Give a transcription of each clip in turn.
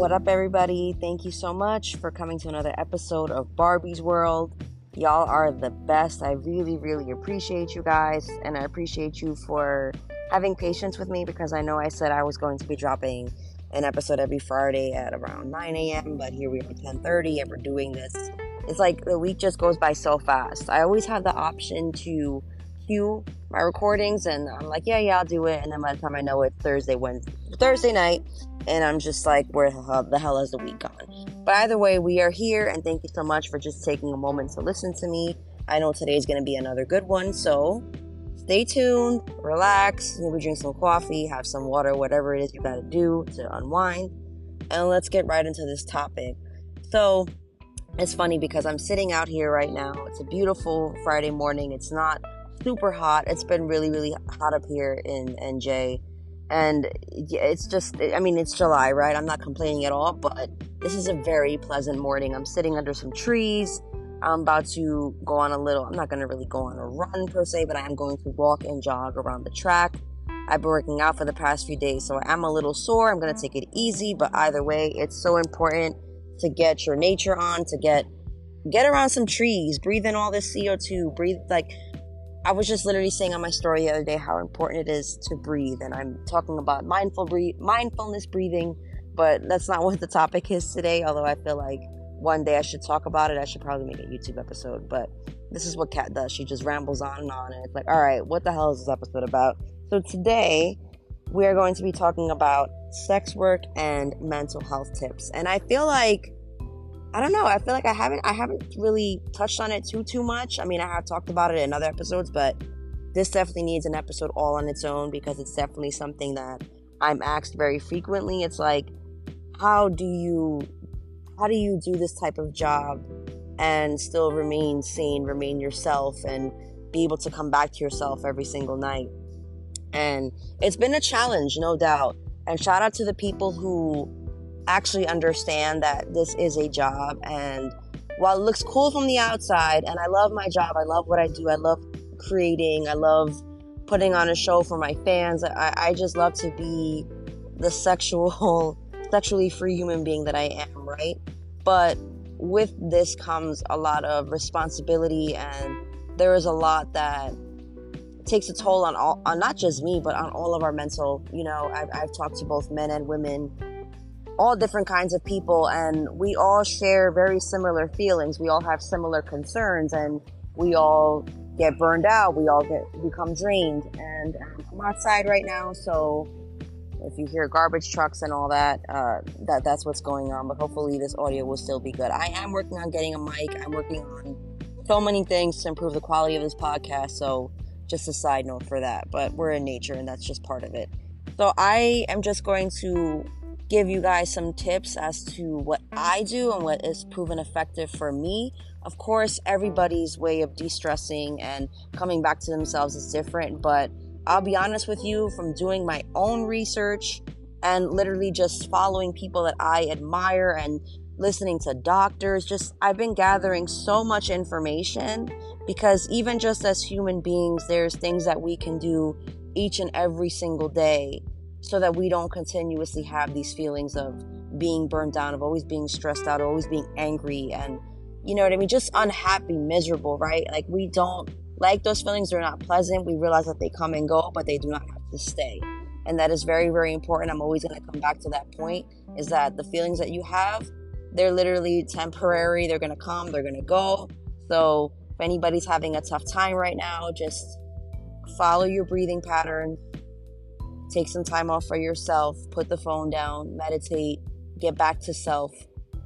What up, everybody? Thank you so much for coming to another episode of Barbie's World. Y'all are the best. I really, really appreciate you guys, and I appreciate you for having patience with me because I know I said I was going to be dropping an episode every Friday at around 9 a.m., but here we are at 10:30, and we're doing this. It's like the week just goes by so fast. I always have the option to queue my recordings, and I'm like, yeah, yeah, I'll do it. And then by the time I know it, Thursday, Wednesday, Thursday night, and I'm just like, where the hell has the week gone? But either way, we are here, and thank you so much for just taking a moment to listen to me. I know today is going to be another good one, so stay tuned, relax, maybe drink some coffee, have some water, whatever it is you got to do to unwind, and let's get right into this topic. So, it's funny because I'm sitting out here right now. It's a beautiful Friday morning. It's not super hot. It's been really, really hot up here in NJ and it's just i mean it's july right? I'm not complaining at all but this is a very pleasant morning. I'm sitting under some trees. I'm about to go on a little i'm not going to really go on a run per se but i am going to walk and jog around the track. I've been working out for the past few days so i'm a little sore. I'm going to take it easy but either way it's so important to get your nature on to get get around some trees breathe in all this co2 breathe like I was just literally saying on my story the other day how important it is to breathe, and I'm talking about mindful breathe, mindfulness breathing, but that's not what the topic is today. Although I feel like one day I should talk about it. I should probably make a YouTube episode, but this is what Kat does. She just rambles on and on, and it's like, all right, what the hell is this episode about? So today we are going to be talking about sex work and mental health tips, and I feel like I don't know. I feel like I haven't I haven't really touched on it too too much. I mean, I have talked about it in other episodes, but this definitely needs an episode all on its own because it's definitely something that I'm asked very frequently. It's like how do you how do you do this type of job and still remain sane, remain yourself and be able to come back to yourself every single night? And it's been a challenge, no doubt. And shout out to the people who actually understand that this is a job and while it looks cool from the outside and I love my job, I love what I do, I love creating, I love putting on a show for my fans. I, I just love to be the sexual, sexually free human being that I am, right? But with this comes a lot of responsibility and there is a lot that takes a toll on all on not just me but on all of our mental you know I've, I've talked to both men and women all different kinds of people and we all share very similar feelings. We all have similar concerns and we all get burned out. We all get become drained. And um, I'm outside right now, so if you hear garbage trucks and all that, uh, that that's what's going on. But hopefully, this audio will still be good. I am working on getting a mic. I'm working on so many things to improve the quality of this podcast. So just a side note for that. But we're in nature, and that's just part of it. So I am just going to give you guys some tips as to what I mm-hmm. do and what is proven effective for me. Of course, everybody's way of de stressing and coming back to themselves is different, but I'll be honest with you from doing my own research and literally just following people that I admire and listening to doctors. Just, I've been gathering so much information because even just as human beings, there's things that we can do each and every single day so that we don't continuously have these feelings of being burned down, of always being stressed out, always being angry, and you know what I mean, just unhappy, miserable, right? Like we don't like those feelings, they're not pleasant. We realize that they come and go, but they do not have to stay. And that is very, very important. I'm always going to come back to that point is that the feelings that you have, they're literally temporary. They're going to come, they're going to go. So if anybody's having a tough time right now, just follow your breathing pattern, Take some time off for yourself, put the phone down, meditate, get back to self.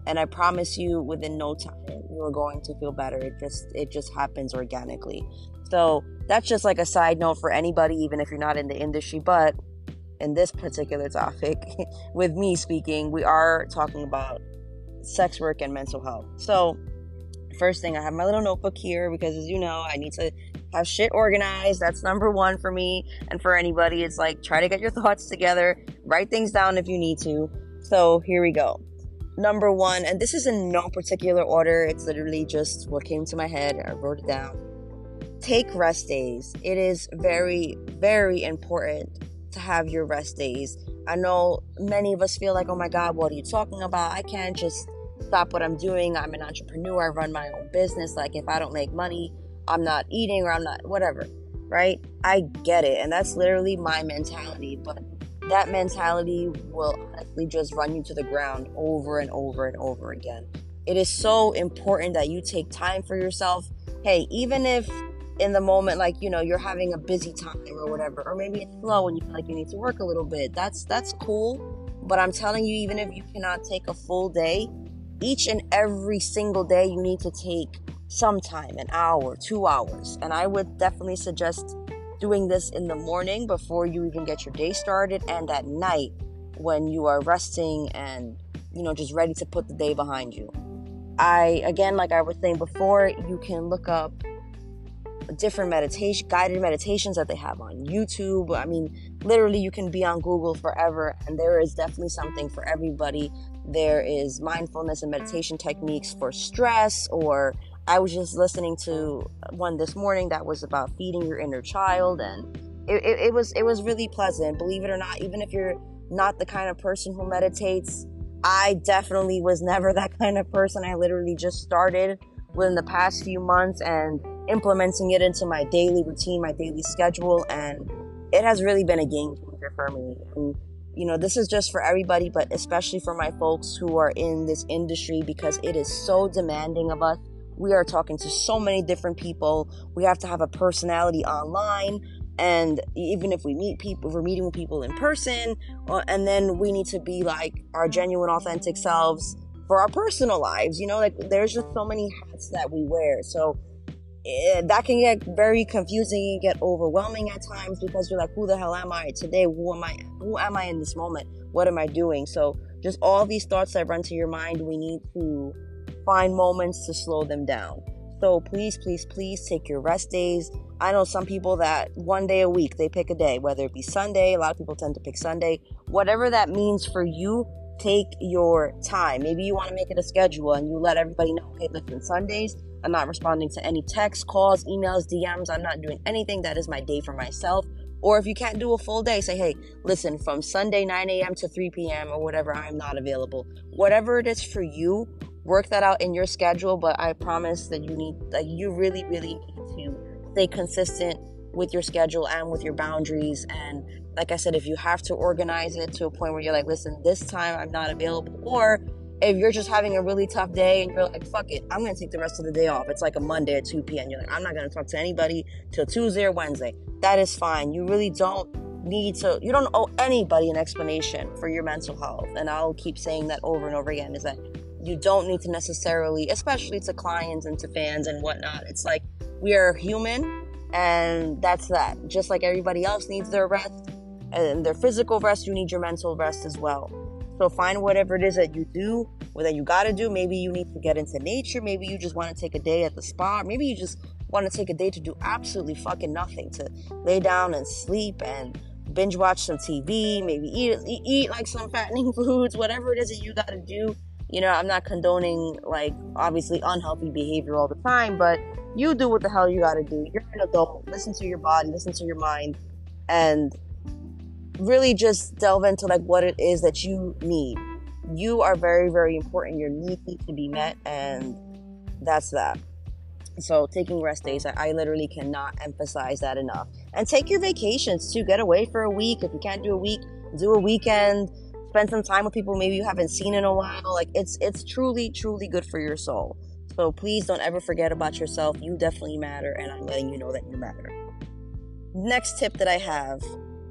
And I promise you within no time you are going to feel better. It just it just happens organically. So that's just like a side note for anybody, even if you're not in the industry. But in this particular topic, with me speaking, we are talking about sex work and mental health. So first thing, I have my little notebook here because as you know, I need to have shit organized. That's number one for me and for anybody. It's like try to get your thoughts together, write things down if you need to. So here we go. Number one, and this is in no particular order, it's literally just what came to my head. I wrote it down. Take rest days. It is very, very important to have your rest days. I know many of us feel like, oh my God, what are you talking about? I can't just stop what I'm doing. I'm an entrepreneur. I run my own business. Like, if I don't make money, I'm not eating or I'm not, whatever, right? I get it. And that's literally my mentality. But that mentality will honestly just run you to the ground over and over and over again. It is so important that you take time for yourself. Hey, even if in the moment like you know you're having a busy time or whatever or maybe it's slow and you feel like you need to work a little bit that's that's cool but i'm telling you even if you cannot take a full day each and every single day you need to take some time an hour two hours and i would definitely suggest doing this in the morning before you even get your day started and at night when you are resting and you know just ready to put the day behind you i again like i was saying before you can look up different meditation guided meditations that they have on YouTube. I mean, literally you can be on Google forever and there is definitely something for everybody. There is mindfulness and meditation techniques for stress or I was just listening to oh. one this morning that was about feeding your inner child and it, it, it was it was really pleasant. Believe it or not, even if you're not the kind of person who meditates, I definitely was never that kind of person. I literally just started within the past few months and implementing it into my daily routine, my daily schedule, and it has really been a game changer for me. And, you know, this is just for everybody, but especially for my folks who are in this industry because it is so demanding of us. We are talking to so many different people. We have to have a personality online. And even if we meet people, we're meeting with people in person, uh, and then we need to be like our genuine, authentic selves for our personal lives. You know, like there's just so many hats that we wear. So it, eh, that can get very confusing and get overwhelming at times because you're like, who the hell am I today? Who am I? Who am I in this moment? What am I doing? So just all these thoughts that run to your mind, we need to find moments to slow them down. So please, please, please take your rest days. I know some people that one day a week they pick a day, whether it be Sunday. A lot of people tend to pick Sunday. Whatever that means for you, take your time. Maybe you want to make it a schedule and you let everybody know, hey, listen, Sundays, I'm not responding to any texts, calls, emails, DMs. I'm not doing anything. That is my day for myself. Or if you can't do a full day, say, hey, listen, from Sunday 9 a.m. to 3 p.m. or whatever, I'm not available. Whatever it is for you, work that out in your schedule. But I promise that you need, like, you really, really need to stay consistent with your schedule and with your boundaries. And like I said, if you have to organize it to a point where you're like, listen, this time I'm not available, or if you're just having a really tough day and you're like, fuck it, I'm gonna take the rest of the day off. It's like a Monday at 2 p.m. You're like, I'm not gonna talk to anybody till Tuesday or Wednesday. That is fine. You really don't need to, you don't owe anybody an explanation for your mental health. And I'll keep saying that over and over again is that you don't need to necessarily, especially to clients and to fans and whatnot. It's like we are human and that's that. Just like everybody else needs their rest and their physical rest, you need your mental rest as well. So find whatever it is that you do or that you got to do. Maybe you need to get into nature. Maybe you just want to take a day at the spa. Maybe you just want to take a day to do absolutely fucking nothing, to lay down and sleep and binge watch some TV, maybe eat, eat, eat like some fattening foods, whatever it is that you got to do. You know, I'm not condoning like obviously unhealthy behavior all the time, but you do what the hell you got to do. You're an adult. Listen to your body, listen to your mind, and really just delve into like what it is that you need. You are very, very important. Your needs need to be met, and that's that. So taking rest days, I, I, literally cannot emphasize that enough. And take your vacations to Get away for a week. If you can't do a week, do a weekend. Spend some time with people maybe you haven't seen in a while. Like it's it's truly, truly good for your soul. So please don't ever forget about yourself. You definitely matter, and I'm letting you know that you matter. Next tip that I have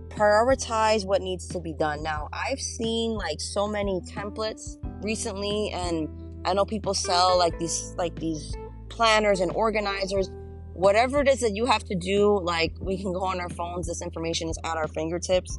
prioritize what needs to be done. Now, I've seen like so many templates recently and I know people sell like these like these planners and organizers. Whatever it is that you have to do, like we can go on our phones, this information is at our fingertips.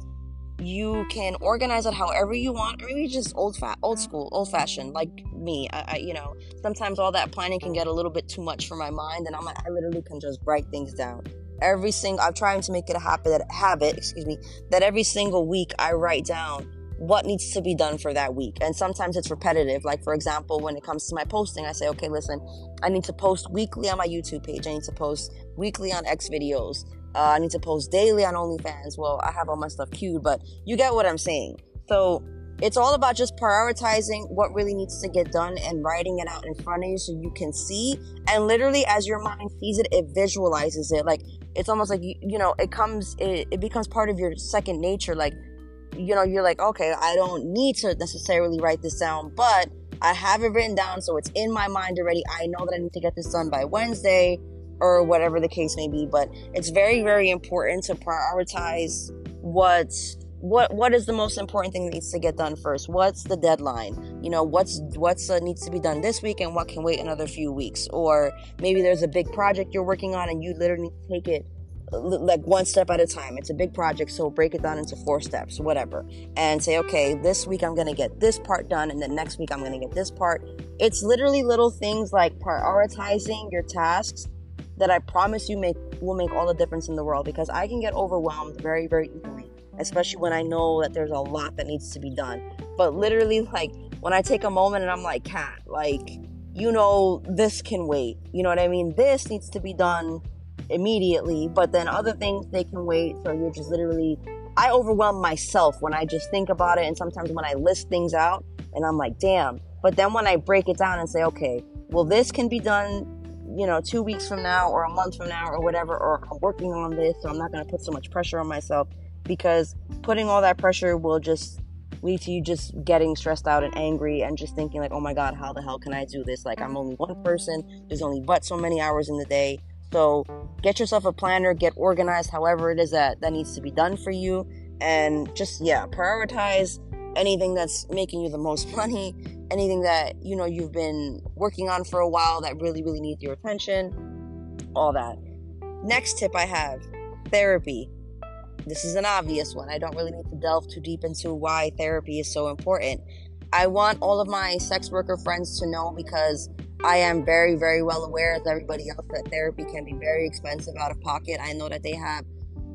You can organize it however you want, or maybe just old fat, old school, old fashioned, like me. I, I, you know, sometimes all that planning can get a little bit too much for my mind, and I'm like, I literally can just write things down. Every single i'm trying to make it a habit habit excuse me that every single week i write down what needs to be done for that week. And sometimes it's repetitive. Like for example when it comes to my posting i say okay listen i need to post weekly on my youtube page. I need to post weekly on XVideos Uh, I need to post daily on OnlyFans. Well, I have all my stuff queued, but you get what I'm saying. So it's all about just prioritizing what really needs to get done and writing it out in front of you so you can see. And literally, as your mind sees it, it visualizes it. Like it's almost like you, you know, it comes, it, it becomes part of your second nature. Like, you know, you're like, okay, I don't need to necessarily write this down, but I have it written down, so it's in my mind already. I know that I need to get this done by Wednesday or whatever the case may be. But it's very, very important to prioritize what's what what is the most important thing that needs to get done first what's the deadline you know what's what's uh, needs to be done this week and what can wait another few weeks or maybe there's a big project you're working on and you literally take it like one step at a time. It's a big project, so break it down into four steps, whatever. And say, okay, this week I'm going to get this part done, and then next week I'm going to get this part. It's literally little things like prioritizing your tasks that I promise you make will make all the difference in the world because I can get overwhelmed very, very easily, especially when I know that there's a lot that needs to be done. But literally, like when I take a moment and I'm like, cat, like, you know, this can wait. You know what I mean? This needs to be done immediately, but then other things they can wait. So you're just literally, I overwhelm myself when I just think about it, and sometimes when I list things out, and I'm like, damn. But then when I break it down and say, okay, well, this can be done, you know, two weeks from now, or a month from now, or whatever, or I'm working on this, so I'm not gonna put so much pressure on myself because putting all that pressure will just lead to you just getting stressed out and angry and just thinking like oh my god how the hell can i do this? Like i'm only one person. There's only but so many hours in the day. So get yourself a planner, get organized, however it is that that needs to be done for you, and just yeah, prioritize anything that's making you the most money, anything that you know you've been working on for a while that really really needs your attention, all that. Next tip I have, therapy. This is an obvious one. I don't really need to delve too deep into why therapy is so important. I want all of my sex worker friends to know because I am very, very well aware, as everybody else, that therapy can be very expensive out of pocket. I know that they have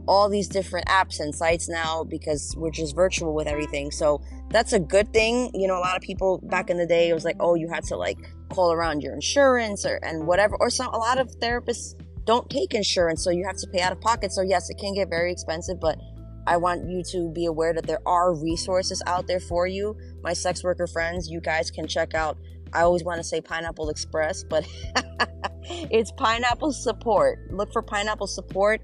all these different apps and sites now because we're just virtual with everything. So that's a good thing. You know, a lot of people back in the day, it was like, oh, you had to like call around your insurance or and whatever. Or some a lot of therapists don't take insurance, so you have to pay out of pocket. So yes, it can get very expensive, but I want you to be aware that there are resources out there for you. My sex worker friends, you guys can check out I always want to say Pineapple Express, but it's Pineapple Support. Look for Pineapple Support.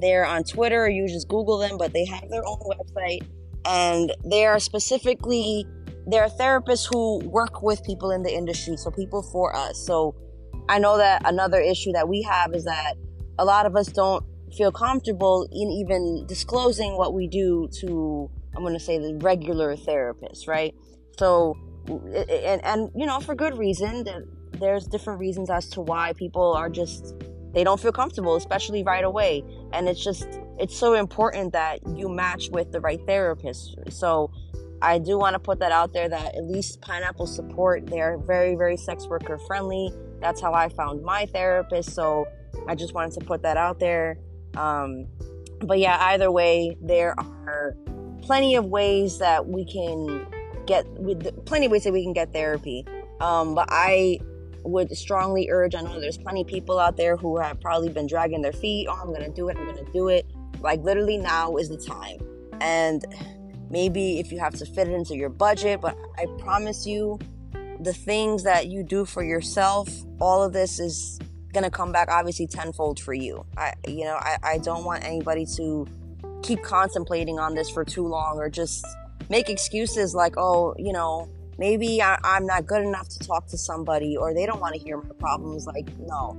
They're on Twitter, you just Google them, but they have their own website and they are specifically they're therapists who work with people in the industry, so people for us. So I know that another issue that we have is that a lot of us don't feel comfortable in even disclosing what we do to I'm going to say the regular therapist, right? So and and you know for good reason there's different reasons as to why people are just they don't feel comfortable especially right away. And it's just it's so important that you match with the right therapist. So i do want to put that out there that at least pineapple support they're very very sex worker friendly. That's how i found my therapist so i just wanted to put that out there. Um, but yeah either way there are plenty of ways that we can get with plenty of ways that we can get therapy. Um, but I would strongly urge. I know there's plenty of people out there who have probably been dragging their feet. Oh, I'm gonna do it. I'm gonna do it. Like literally now is the time. And maybe if you have to fit it into your budget, but I promise you, the things that you do for yourself, all of this is gonna come back obviously tenfold for you. I, you know, I, I don't want anybody to keep contemplating on this for too long or just make excuses like, oh, you know, maybe I, am not good enough to talk to somebody or they don't want to hear my problems. Like, no.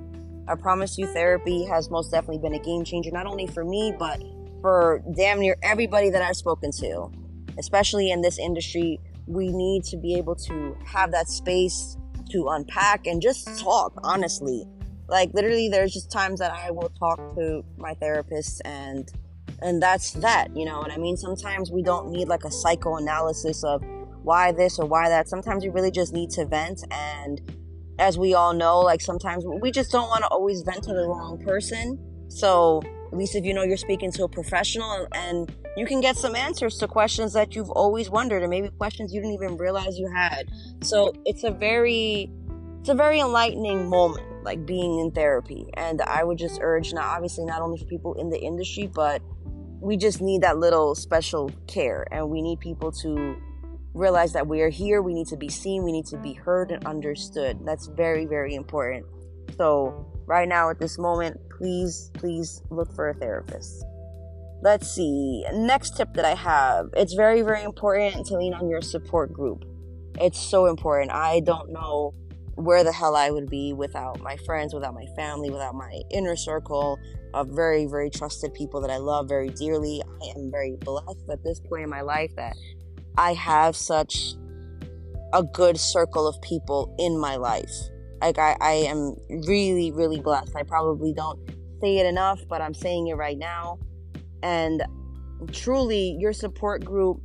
I promise you, therapy has most definitely been a game changer, not only for me, but for damn near everybody that I've spoken to. Especially in this industry, we need to be able to have that space to unpack and just talk, honestly. Like, literally, there's just times that I will talk to my therapist and and that's that you know what i mean sometimes we don't need like a psychoanalysis of why this or why that. Sometimes you really just need to vent and as we all know like sometimes we just don't want to always vent to the wrong person. So at least if you know you're speaking to a professional and you can get some answers to questions that you've always wondered and maybe questions you didn't even realize you had. So it's a very it's a very enlightening moment like being in therapy. And I would just urge, not obviously not only for people in the industry, but we just need that little special care, and we need people to realize that we are here. We need to be seen. We need to be heard and understood. That's very, very important. So, right now, at this moment, please, please look for a therapist. Let's see. Next tip that I have it's very, very important to lean on your support group. It's so important. I don't know where the hell I would be without my friends, without my family, without my inner circle of very, very trusted people that I love very dearly. I am very blessed at this point in my life that I have such a good circle of people in my life. Like, I, I am really, really blessed. I probably don't say it enough, but I'm saying it right now. And truly, your support group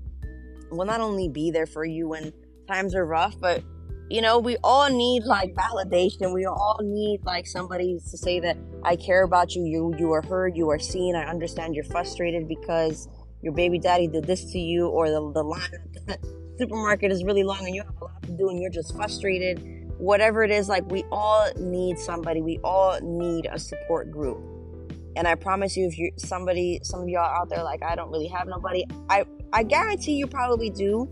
will not only be there for you when times are rough, but you know, we all need like validation. We all need like somebody to say that I care about you. You you are heard. You are seen. I understand you're frustrated because your baby daddy did this to you, or the the line at the supermarket is really long and you have a lot to do and you're just frustrated. Whatever it is, like we all need somebody. We all need a support group. And I promise you, if you somebody, some of y'all out there, like I don't really have nobody, I I guarantee you probably do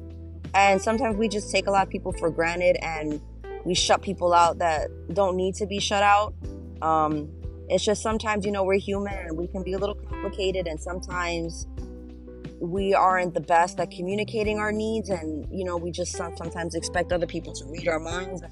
and sometimes we just take a lot of people for granted and we shut people out that don't need to be shut out. Um, it's just sometimes, you know, we're human and we can be a little complicated, and sometimes we aren't the best at communicating our needs, and, you know, we just sometimes expect other people to read our minds.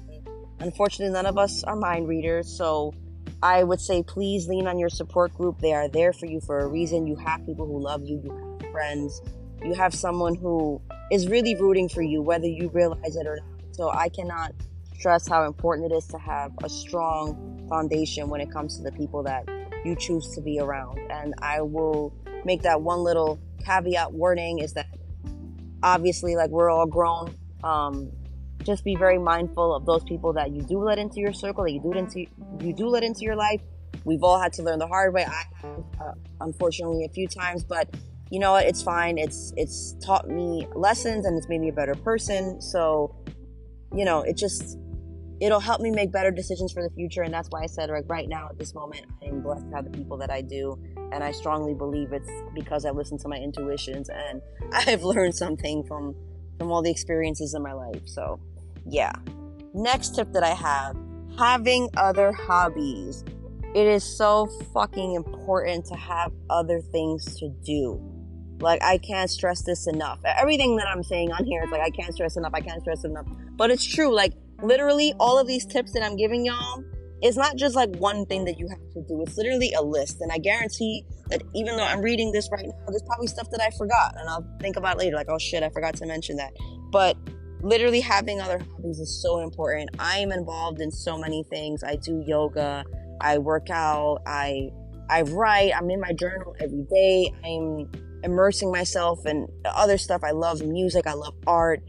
Unfortunately, none of us are mind readers, so I would say please lean on your support group. They are there for you for a reason. You have people who love you, you have friends, you have someone who is really rooting for you, whether you realize it or not. So I cannot stress how important it is to have a strong foundation when it comes to the people that you choose to be around. And I will make that one little caveat warning is that obviously, like we're all grown. Um, just be very mindful of those people that you do let into your circle, that you do into you do let into your life. We've all had to learn the hard way. I have, uh, unfortunately, a few times, but you know what, it's fine. It's it's taught me lessons and it's made me a better person. So, you know, it just it'll help me make better decisions for the future and that's why I said like right now at this moment I am blessed to have the people that I do and I strongly believe it's because I listen to my intuitions and I've learned something from from all the experiences in my life. So, yeah. Next tip that I have, having other hobbies. It is so fucking important to have other things to do like I can't stress this enough. Everything that I'm saying on here is like I can't stress enough. I can't stress enough. But it's true. Like literally all of these tips that I'm giving y'all it's not just like one thing that you have to do. It's literally a list. And I guarantee that even though I'm reading this right now, there's probably stuff that I forgot and I'll think about later like, oh shit, I forgot to mention that. But literally having other hobbies is so important. I am involved in so many things. I do yoga, I work out, I I write, I'm in my journal every day. I'm immersing myself in other stuff. I love music. I love art.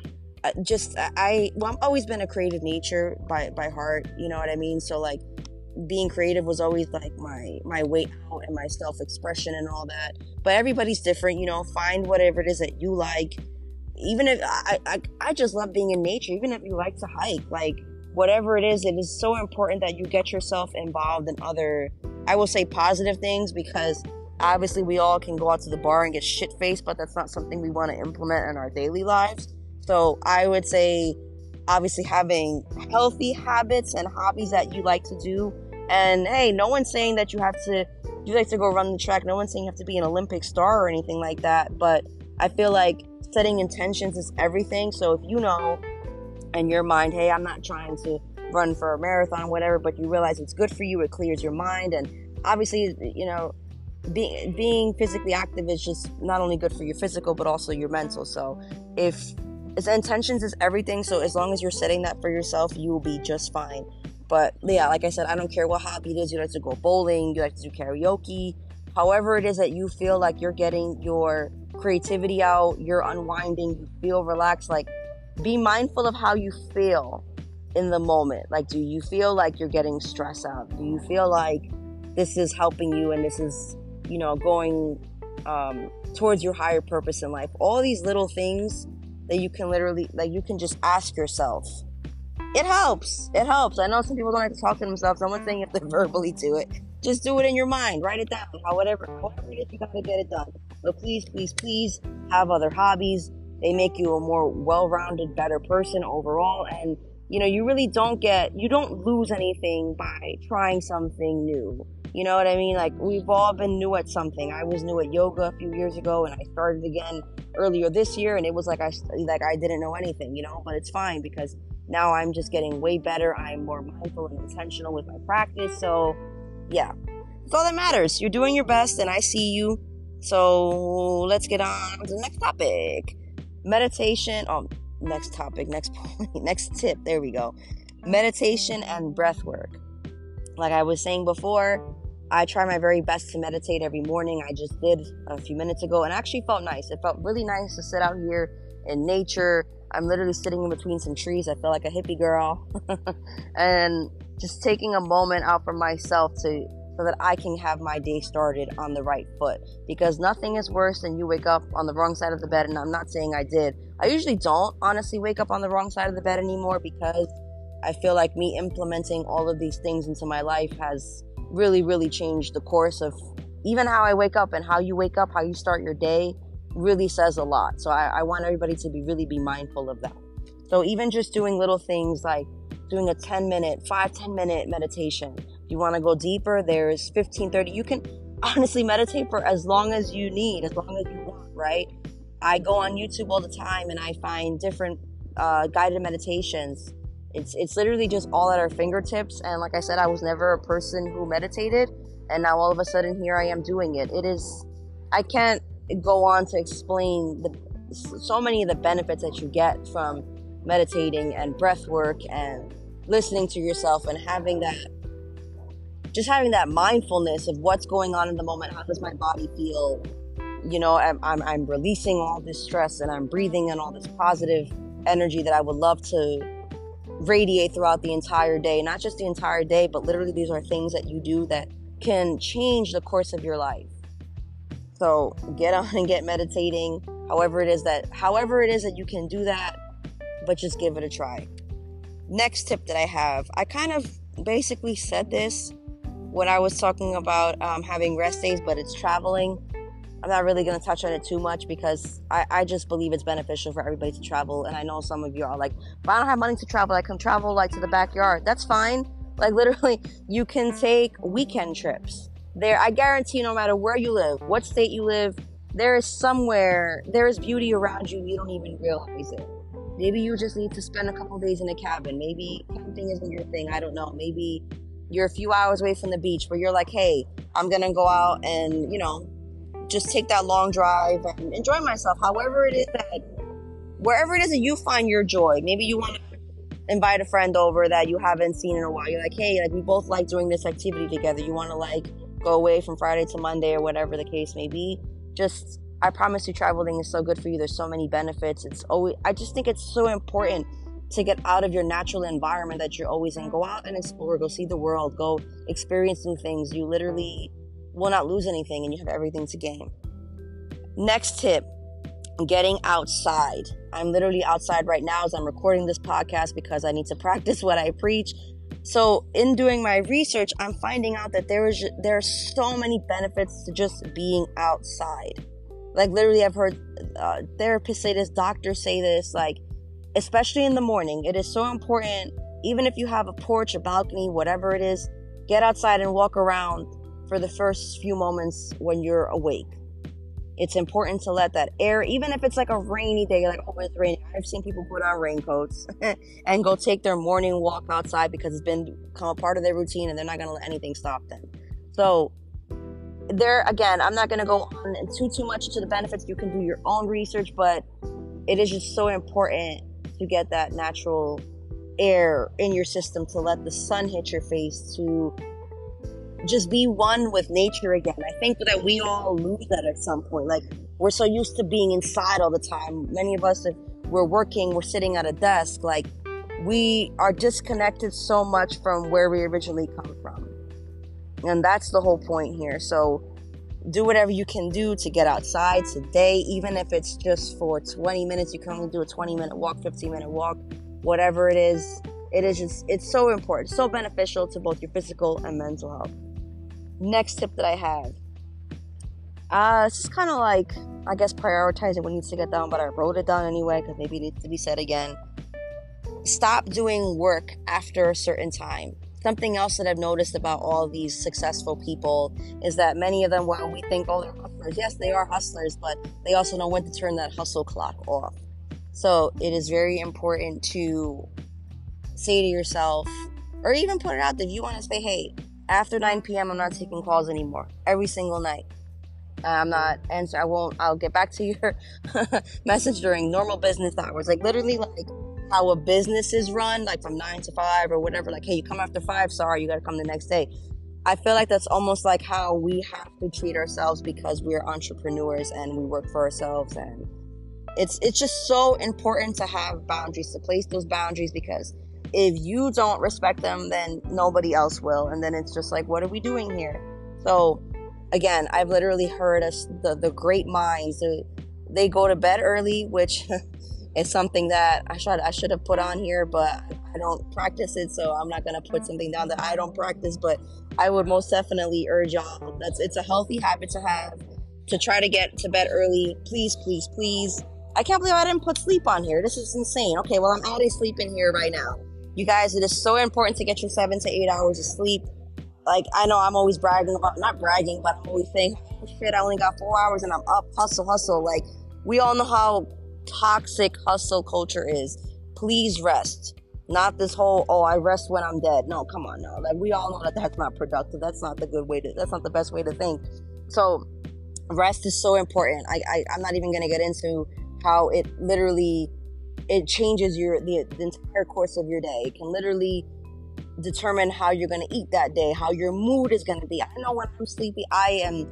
Just I well, I've always been a creative nature by by heart. You know what I mean? So like being creative was always like my my way out and my self expression and all that. But everybody's different. You know, find whatever it is that you like. Even if I, I I just love being in nature. Even if you like to hike, like whatever it is, it is so important that you get yourself involved in other. I will say positive things because Obviously, we all can go out to the bar and get shit faced, but that's not something we want to implement in our daily lives. So I would say, obviously, having healthy habits and hobbies that you like to do. And hey, no one's saying that you have to, you like to go run the track. No one's saying you have to be an Olympic star or anything like that. But I feel like setting intentions is everything. So if you know in your mind, hey, I'm not trying to run for a marathon, whatever, but you realize it's good for you, it clears your mind. And obviously, you know, being being physically active is just not only good for your physical but also your mental. So if its intentions is everything, so as long as you're setting that for yourself, you will be just fine. But yeah, like I said, I don't care what hobby it is. You like to go bowling, you like to do karaoke, however it is that you feel like you're getting your creativity out, you're unwinding, you feel relaxed. Like be mindful of how you feel in the moment. Like, do you feel like you're getting stressed out? Do you feel like this is helping you and this is you know, going um, towards your higher purpose in life. All these little things that you can literally, like, you can just ask yourself, it helps. It helps. I know some people don't like to talk to themselves. I'm not saying you have to verbally do it. Just do it in your mind. Write it down. However, however you gotta get it done. But please, please, please have other hobbies. They make you a more well-rounded, better person overall. And you know, you really don't get, you don't lose anything by trying something new. You know what I mean? Like we've all been new at something. I was new at yoga a few years ago, and I started again earlier this year, and it was like I like I didn't know anything, you know. But it's fine because now I'm just getting way better. I'm more mindful and intentional with my practice. So, yeah, that's all that matters. You're doing your best, and I see you. So let's get on to the next topic. Meditation. Oh, next topic, next point, next tip. There we go. Meditation and breath work. Like I was saying before, I try my very best to meditate every morning. I just did a few minutes ago and actually felt nice. It felt really nice to sit out here in nature. I'm literally sitting in between some trees. I feel like a hippie girl. and just taking a moment out for myself to so that I can have my day started on the right foot. Because nothing is worse than you wake up on the wrong side of the bed. And I'm not saying I did. I usually don't honestly wake up on the wrong side of the bed anymore because I feel like me implementing all of these things into my life has really, really changed the course of even how I wake up and how you wake up, how you start your day really says a lot. So I, I want everybody to be really be mindful of that. So even just doing little things like doing a 10 minute, 5, 10 minute meditation. You want to go deeper, there's 15, 30. You can honestly meditate for as long as you need, as long as you want, right? I go on YouTube all the time and I find different uh, guided meditations. It's it's literally just all at our fingertips. And like I said, I was never a person who meditated, and now all of a sudden here I am doing it. It is, I can't go on to explain the so many of the benefits that you get from meditating and breath work and listening to yourself and having that just having that mindfulness of what's going on in the moment how does my body feel you know I'm, I'm, I'm releasing all this stress and i'm breathing in all this positive energy that i would love to radiate throughout the entire day not just the entire day but literally these are things that you do that can change the course of your life. So get on and get meditating however it is that however it is that you can do that but just give it a try. Next tip that i have i kind of basically said this when i was talking about um, having rest days but it's traveling I'm not really going to touch on it too much because I, I just believe it's beneficial for everybody to travel. And I know some of you are like, if I don't have money to travel, I can travel like to the backyard. That's fine. Like literally, you can take weekend trips. There, I guarantee no matter where you live, what state you live, there is somewhere, there is beauty around you. You don't even realize it. Maybe you just need to spend a couple days in a cabin. Maybe camping isn't your thing. I don't know. Maybe you're a few hours away from the beach, but you're like, hey, I'm gonna go out and you know just take that long drive and enjoy myself. However, it is that wherever it is that you find your joy, maybe you want to invite a friend over that you haven't seen in a while. You're like, hey, like we both like doing this activity together. You want to like go away from Friday to Monday or whatever the case may be. Just, I promise you, traveling is so good for you. There's so many benefits. It's always, I just think it's so important to get out of your natural environment that you're always in. Go out and explore, go see the world, go experience new things. You literally will not lose anything and you have everything to gain. Next tip getting outside. I'm literally outside right now as I'm recording this podcast because I need to practice what I preach. So, in doing my research, I'm finding out that there is there are so many benefits to just being outside. Like literally, I've heard uh, therapists say this, doctors say this. Like, especially in the morning, it is so important. Even if you have a porch, a balcony, whatever it is, get outside and walk around for the first few moments when you're awake. It's important to let that air, even if it's like a rainy day, like, oh, it's raining. I've seen people put on raincoats and go take their morning walk outside because it's been become a part of their routine and they're not going to let anything stop them. So, there again, I'm not going to go on too too much to the benefits. You can do your own research, but it is just so important to get that natural air in your system to let the sun hit your face to just be one with nature again. I think that we all lose that at some point. Like we're so used to being inside all the time. Many of us, if we're working, we're sitting at a desk. Like we are disconnected so much from where we originally come from, and that's the whole point here. So do whatever you can do to get outside today, even if it's just for 20 minutes. You can only do a 20 minute walk, 15 minute walk, whatever it is It is just, it's so important, so beneficial to both your physical and mental health. Next tip that I have. Uh, it's just kind of like, I guess, prioritizing what needs to get done, but I wrote it down anyway because maybe it needs to be said again. Stop doing work after a certain time something else that I've noticed about all these successful people is that many of them, while we think, oh, they're hustlers, yes, they are hustlers, but they also know when to turn that hustle clock off. So it is very important to say to yourself, or even put it out there if you want to say, hey, after 9 p.m., I'm not taking calls anymore every single night. Uh, I'm not answer. I won't. I'll get back to your message during normal business hours. Like literally, like how a business is run, like from nine to five or whatever. Like, hey, you come after five. Sorry, you got to come the next day. I feel like that's almost like how we have to treat ourselves because we're entrepreneurs and we work for ourselves and it's it's just so important to have boundaries to place those boundaries because if you don't respect them then nobody else will and then it's just like what are we doing here so again i've literally heard us the the great minds they go to bed early which is something that i should i should have put on here but i don't practice it so i'm not going to put something down that i don't practice but i would most definitely urge y'all that's it's a healthy habit to have to try to get to bed early please please please I can't believe I didn't put sleep on here. This is insane. Okay, well, I'm adding sleep in here right now. You guys, it is so important to get your seven to eight hours of sleep. Like, I know I'm always bragging about, not bragging, but I'm always saying, oh, shit, I only got four hours and I'm up, hustle, hustle. Like, we all know how toxic hustle culture is. Please rest. Not this whole, oh, I rest when I'm dead. No, come on, no. Like, we all know that that's not productive. That's not the good way to, that's not the best way to think. So, rest is so important. I, I I'm not even going to get into how it literally it changes your the, the entire course of your day. It can literally determine how you're going to eat that day, how your mood is going to be. I know when I'm sleepy, I am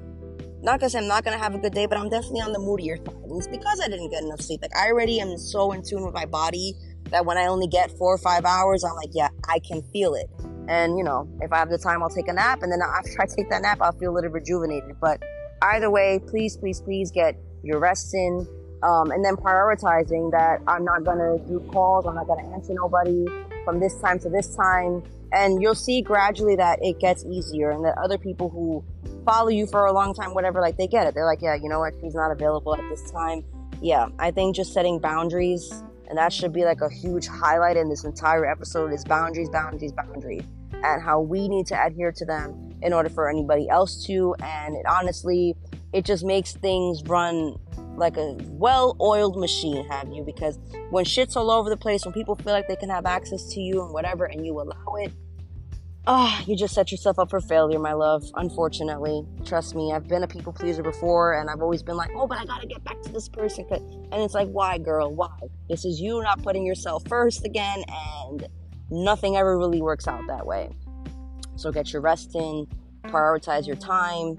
not because I'm not to have a good day, but I'm definitely on the moodier side. And it's because I didn't get enough sleep. Like, I already am so in tune with my body that when I only get four or five hours, I'm like, yeah, I can feel it. And, you know, if I have the time, I'll take a nap. And then after I take that nap, I'll feel a little rejuvenated. But either way, please, please, please get your rest in um, and then prioritizing that I'm not gonna do calls, I'm not gonna answer nobody from this time to this time. And you'll see gradually that it gets easier and that other people who follow you for a long time, whatever, like they get it. They're like, yeah, you know what, she's not available at this time. Yeah, I think just setting boundaries, and that should be like a huge highlight in this entire episode is boundaries, boundaries, boundaries, and how we need to adhere to them in order for anybody else to. And it honestly, it just makes things run like a well-oiled machine have you? Because when shit's all over the place when people feel like they can have access to you and whatever and you allow it ah oh, you just set yourself up for failure my love unfortunately. Trust me i've been a people pleaser before and i've always been like oh but i gotta get back to this person. And it's like why girl? Why? This is you not putting yourself first again and nothing ever really works out that way. So get your rest in prioritize your time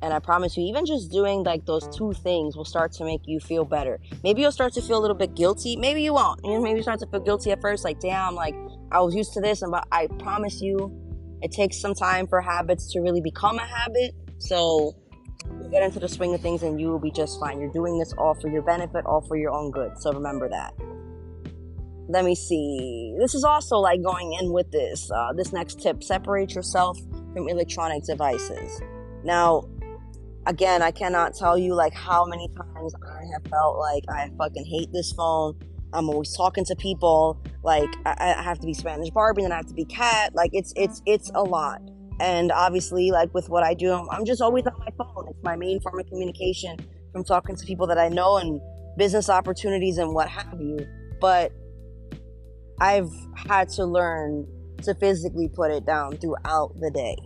and I promise you, even just doing like those two things will start to make you feel better. Maybe you'll start to feel a little bit guilty. Maybe you won't. You know, maybe you start to feel guilty at first, like, damn, like I was used to this, and but I promise you, it takes some time for habits to really become a habit. So you get into the swing of things and you will be just fine. You're doing this all for your benefit, all for your own good. So remember that. Let me see. This is also like going in with this. Uh, this next tip separate yourself from electronic devices. Now, again, I cannot tell you like how many times I have felt like I fucking hate this phone. I'm always talking to people. Like I, I have to be Spanish Barbie, and then I have to be Cat. Like it's it's it's a lot. And obviously, like with what I do, I'm just always on my phone. It's my main form of communication from talking to people that I know and business opportunities and what have you. But I've had to learn to physically put it down throughout the day.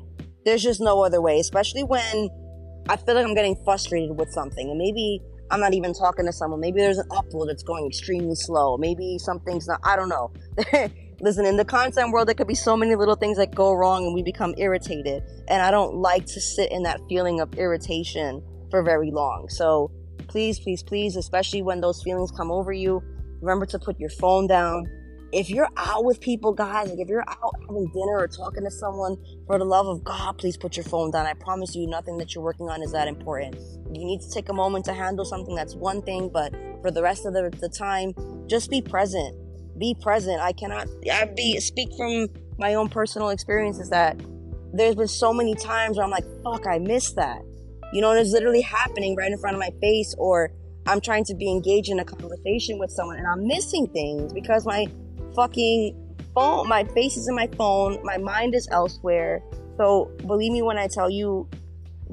There's just no other way, especially when I feel like I'm getting frustrated with something, and maybe I'm not even talking to someone. Maybe there's an upload that's going extremely slow. Maybe something's not, I don't know. Listen, in the content world, there could be so many little things that go wrong and we become irritated. And I don't like to sit in that feeling of irritation for very long. So please, please, please, especially when those feelings come over you, remember to put your phone down if you're out with people, guys, like if you're out having dinner or talking to someone, for the love of God, please put your phone down. I promise you, nothing that you're working on is that important. You need to take a moment to handle something that's one thing, but for the rest of the, the time, just be present. be present. I cannot I be speak from my own personal experiences that there's been so many times where I'm like, fuck, I missed that. You know, and it's literally happening right in front of my face, or I'm trying to be engaged in a conversation with someone and I'm missing things because my fucking phone, my face is in my phone, my mind is elsewhere. So believe me when I tell you,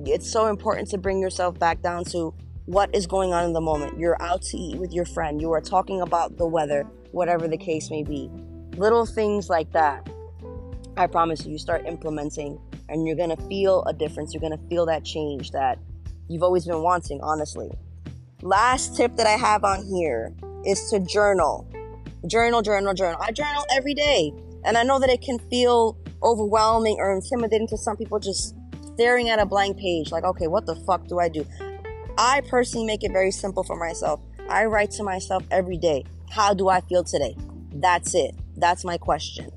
it's so important to bring yourself back down to what is going on in the moment. You're out to eat with your friend, you are talking about the weather, whatever the case may be. Little things like that. I promise you, you start implementing and you're gonna feel a difference. You're gonna feel that change that you've always been wanting, honestly. Last tip that I have on here is to journal. Journal, journal, journal. I journal every day. And I know that it can feel overwhelming or intimidating to some people just staring at a blank page. Like, okay, what the fuck do I do? I personally make it very simple for myself. I write to myself every day, how do I feel today? That's it. That's my question.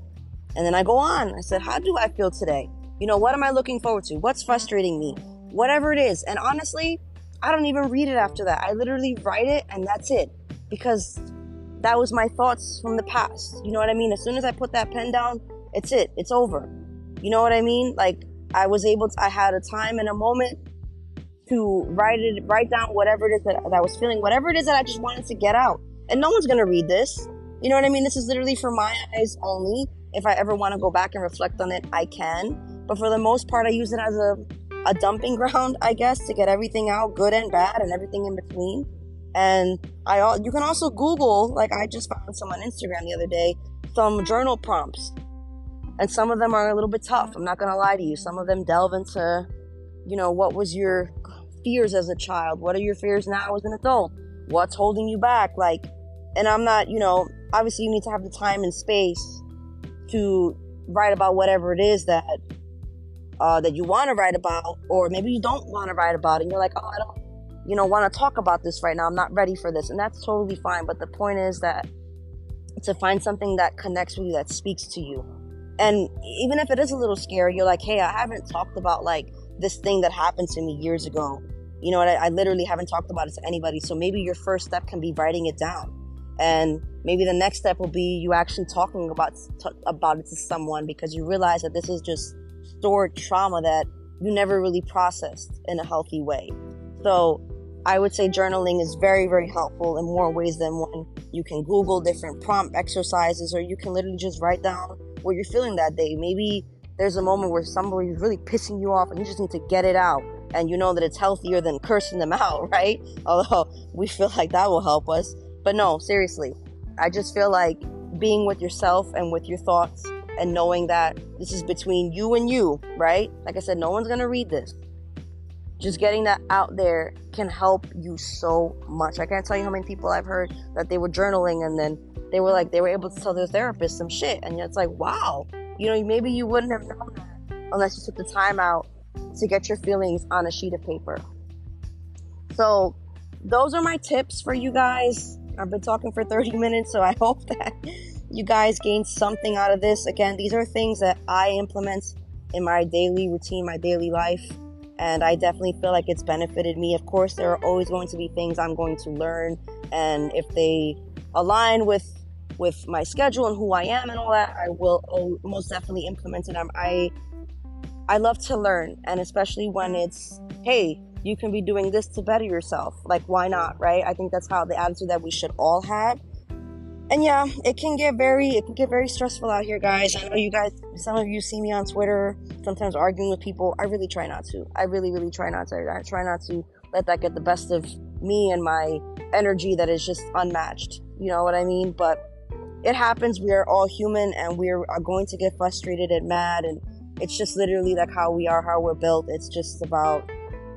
And then I go on. I said, how do I feel today? You know, what am I looking forward to? What's frustrating me? Whatever it is. And honestly, I don't even read it after that. I literally write it and that's it. Because that was my thoughts from the past. You know what I mean? As soon as I put that pen down, it's it. It's over. You know what I mean? Like I was able to, I had a time and a moment to write it, write down whatever it is that, that I was feeling, whatever it is that I just wanted to get out. And no one's gonna read this. You know what I mean? This is literally for my eyes only. If I ever want to go back and reflect on it, I can. But for the most part, I use it as a, a dumping ground, I guess, to get everything out, good and bad, and everything in between. And I, you can also Google, like I just found some on Instagram the other day, some journal prompts. And some of them are a little bit tough. I'm not going to lie to you. Some of them delve into, you know, what was your fears as a child? What are your fears now as an adult? What's holding you back? Like, and I'm not, you know, obviously you need to have the time and space to write about whatever it is that uh, that you want to write about, or maybe you don't want to write about, it and you're like, oh, I don't, you know, want to talk about this right now. I'm not ready for this, and that's totally fine. But the point is that to find something that connects with you, that speaks to you, and even if it is a little scary, you're like, hey, I haven't talked about like this thing that happened to me years ago. You know, I, I literally haven't talked about it to anybody. So maybe your first step can be writing it down, and maybe the next step will be you actually talking about t- about it to someone because you realize that this is just stored trauma that you never really processed in a healthy way. So I would say journaling is very, very helpful in more ways than one. You can Google different prompt exercises, or you can literally just write down what you're feeling that day. Maybe there's a moment where somebody's really pissing you off and you just need to get it out. And you know that it's healthier than cursing them out, right? Although we feel like that will help us. But no, seriously, I just feel like being with yourself and with your thoughts and knowing that this is between you and you, right? Like I said, no one's gonna read this. Just getting that out there can help you so much. I can't tell you how many people I've heard that they were journaling and then they were like, they were able to tell their therapist some shit. And it's like, wow, you know, maybe you wouldn't have known that unless you took the time out to get your feelings on a sheet of paper. So, those are my tips for you guys. I've been talking for 30 minutes, so I hope that you guys gain something out of this. Again, these are things that I implement in my daily routine, my daily life, and I definitely feel like it's benefited me. Of course, there are always going to be things I'm going to learn, and if they align with with my schedule and who I am and all that, I will most definitely implement it. I I love to learn, and especially when it's hey, you can be doing this to better yourself. Like, why not, right? I think that's how the attitude that we should all have. And yeah, it can get very it can get very stressful out here, guys. I know you guys some of you see me on Twitter sometimes arguing with people. I really try not to. I really, really try not to. I try not to let that get the best of me and my energy that is just unmatched. You know what I mean? But it happens. We are all human and we are going to get frustrated and mad. And it's just literally like how we are, how we're built. It's just about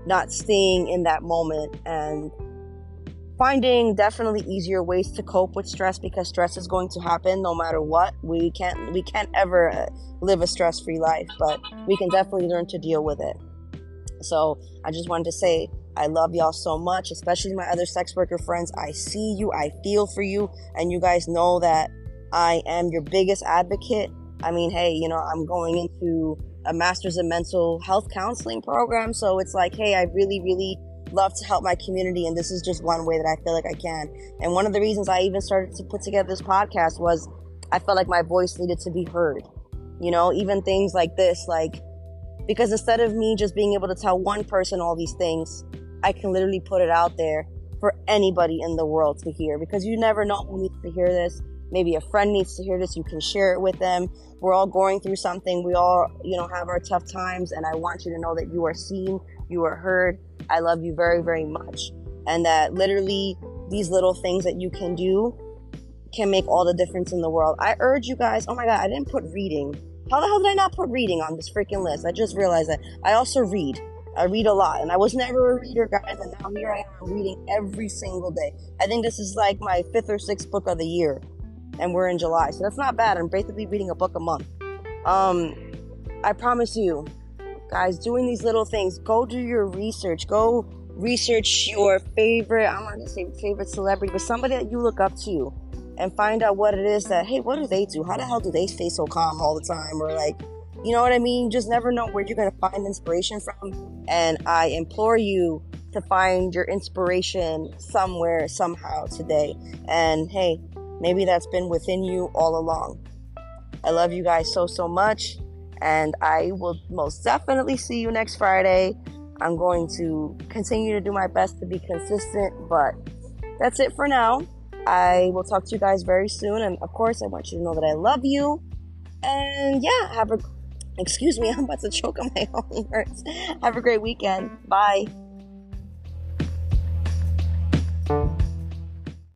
not staying in that moment and finding definitely easier ways to cope with stress because stress is going to happen no matter what. We can't we can't ever uh, live a stress-free life but we can definitely learn to deal with it. So i just wanted to say i love y'all so much especially my other sex worker friends. I see you i feel for you and you guys know that i am your biggest advocate. I mean hey you know i'm going into a master's in mental health counseling program so it's like hey i really really love to help my community, and this is just one way that I feel like I can. And one of the reasons I even started to put together this podcast was I felt like my voice needed to be heard. You know, even things like this, like, because instead of me just being able to tell one person all these things, I can literally put it out there for anybody in the world to hear because you never know who needs to hear this. Maybe a friend needs to hear this. You can share it with them. We're all going through something. We all, you know, have our tough times. And I want you to know that you are seen, you are heard. I love you very, very much. And that literally these little things that you can do can make all the difference in the world. I urge you guys, oh my God, I didn't put reading. How the hell did I not put reading on this freaking list? I just realized that. I also read. I read a lot, and I was never a reader, guys, and now here I am reading every single day. I think this is like my fifth or sixth book of the year, and we're in July, so that's not bad. I'm basically reading a book a month. Um, I promise you, guys, doing these little things, go do your research. Go research your favorite, I'm not gonna say favorite celebrity, but somebody that you look up to and find out what it is that, hey, what do they do? How the hell do they stay so calm all the time? Or like, you know what I mean? Just never know where you're to find inspiration from. And I implore you to find your inspiration somewhere, somehow today. And hey, maybe that's been within you all along. I love you guys so, so much. And I will most definitely see you next Friday. I'm going to continue to do my best to be consistent, but that's it for now. I will talk to you guys very soon. And of course, I want you to know that I love you. And yeah, have a, excuse me, I'm about to choke on my own words. Have a great weekend. Bye.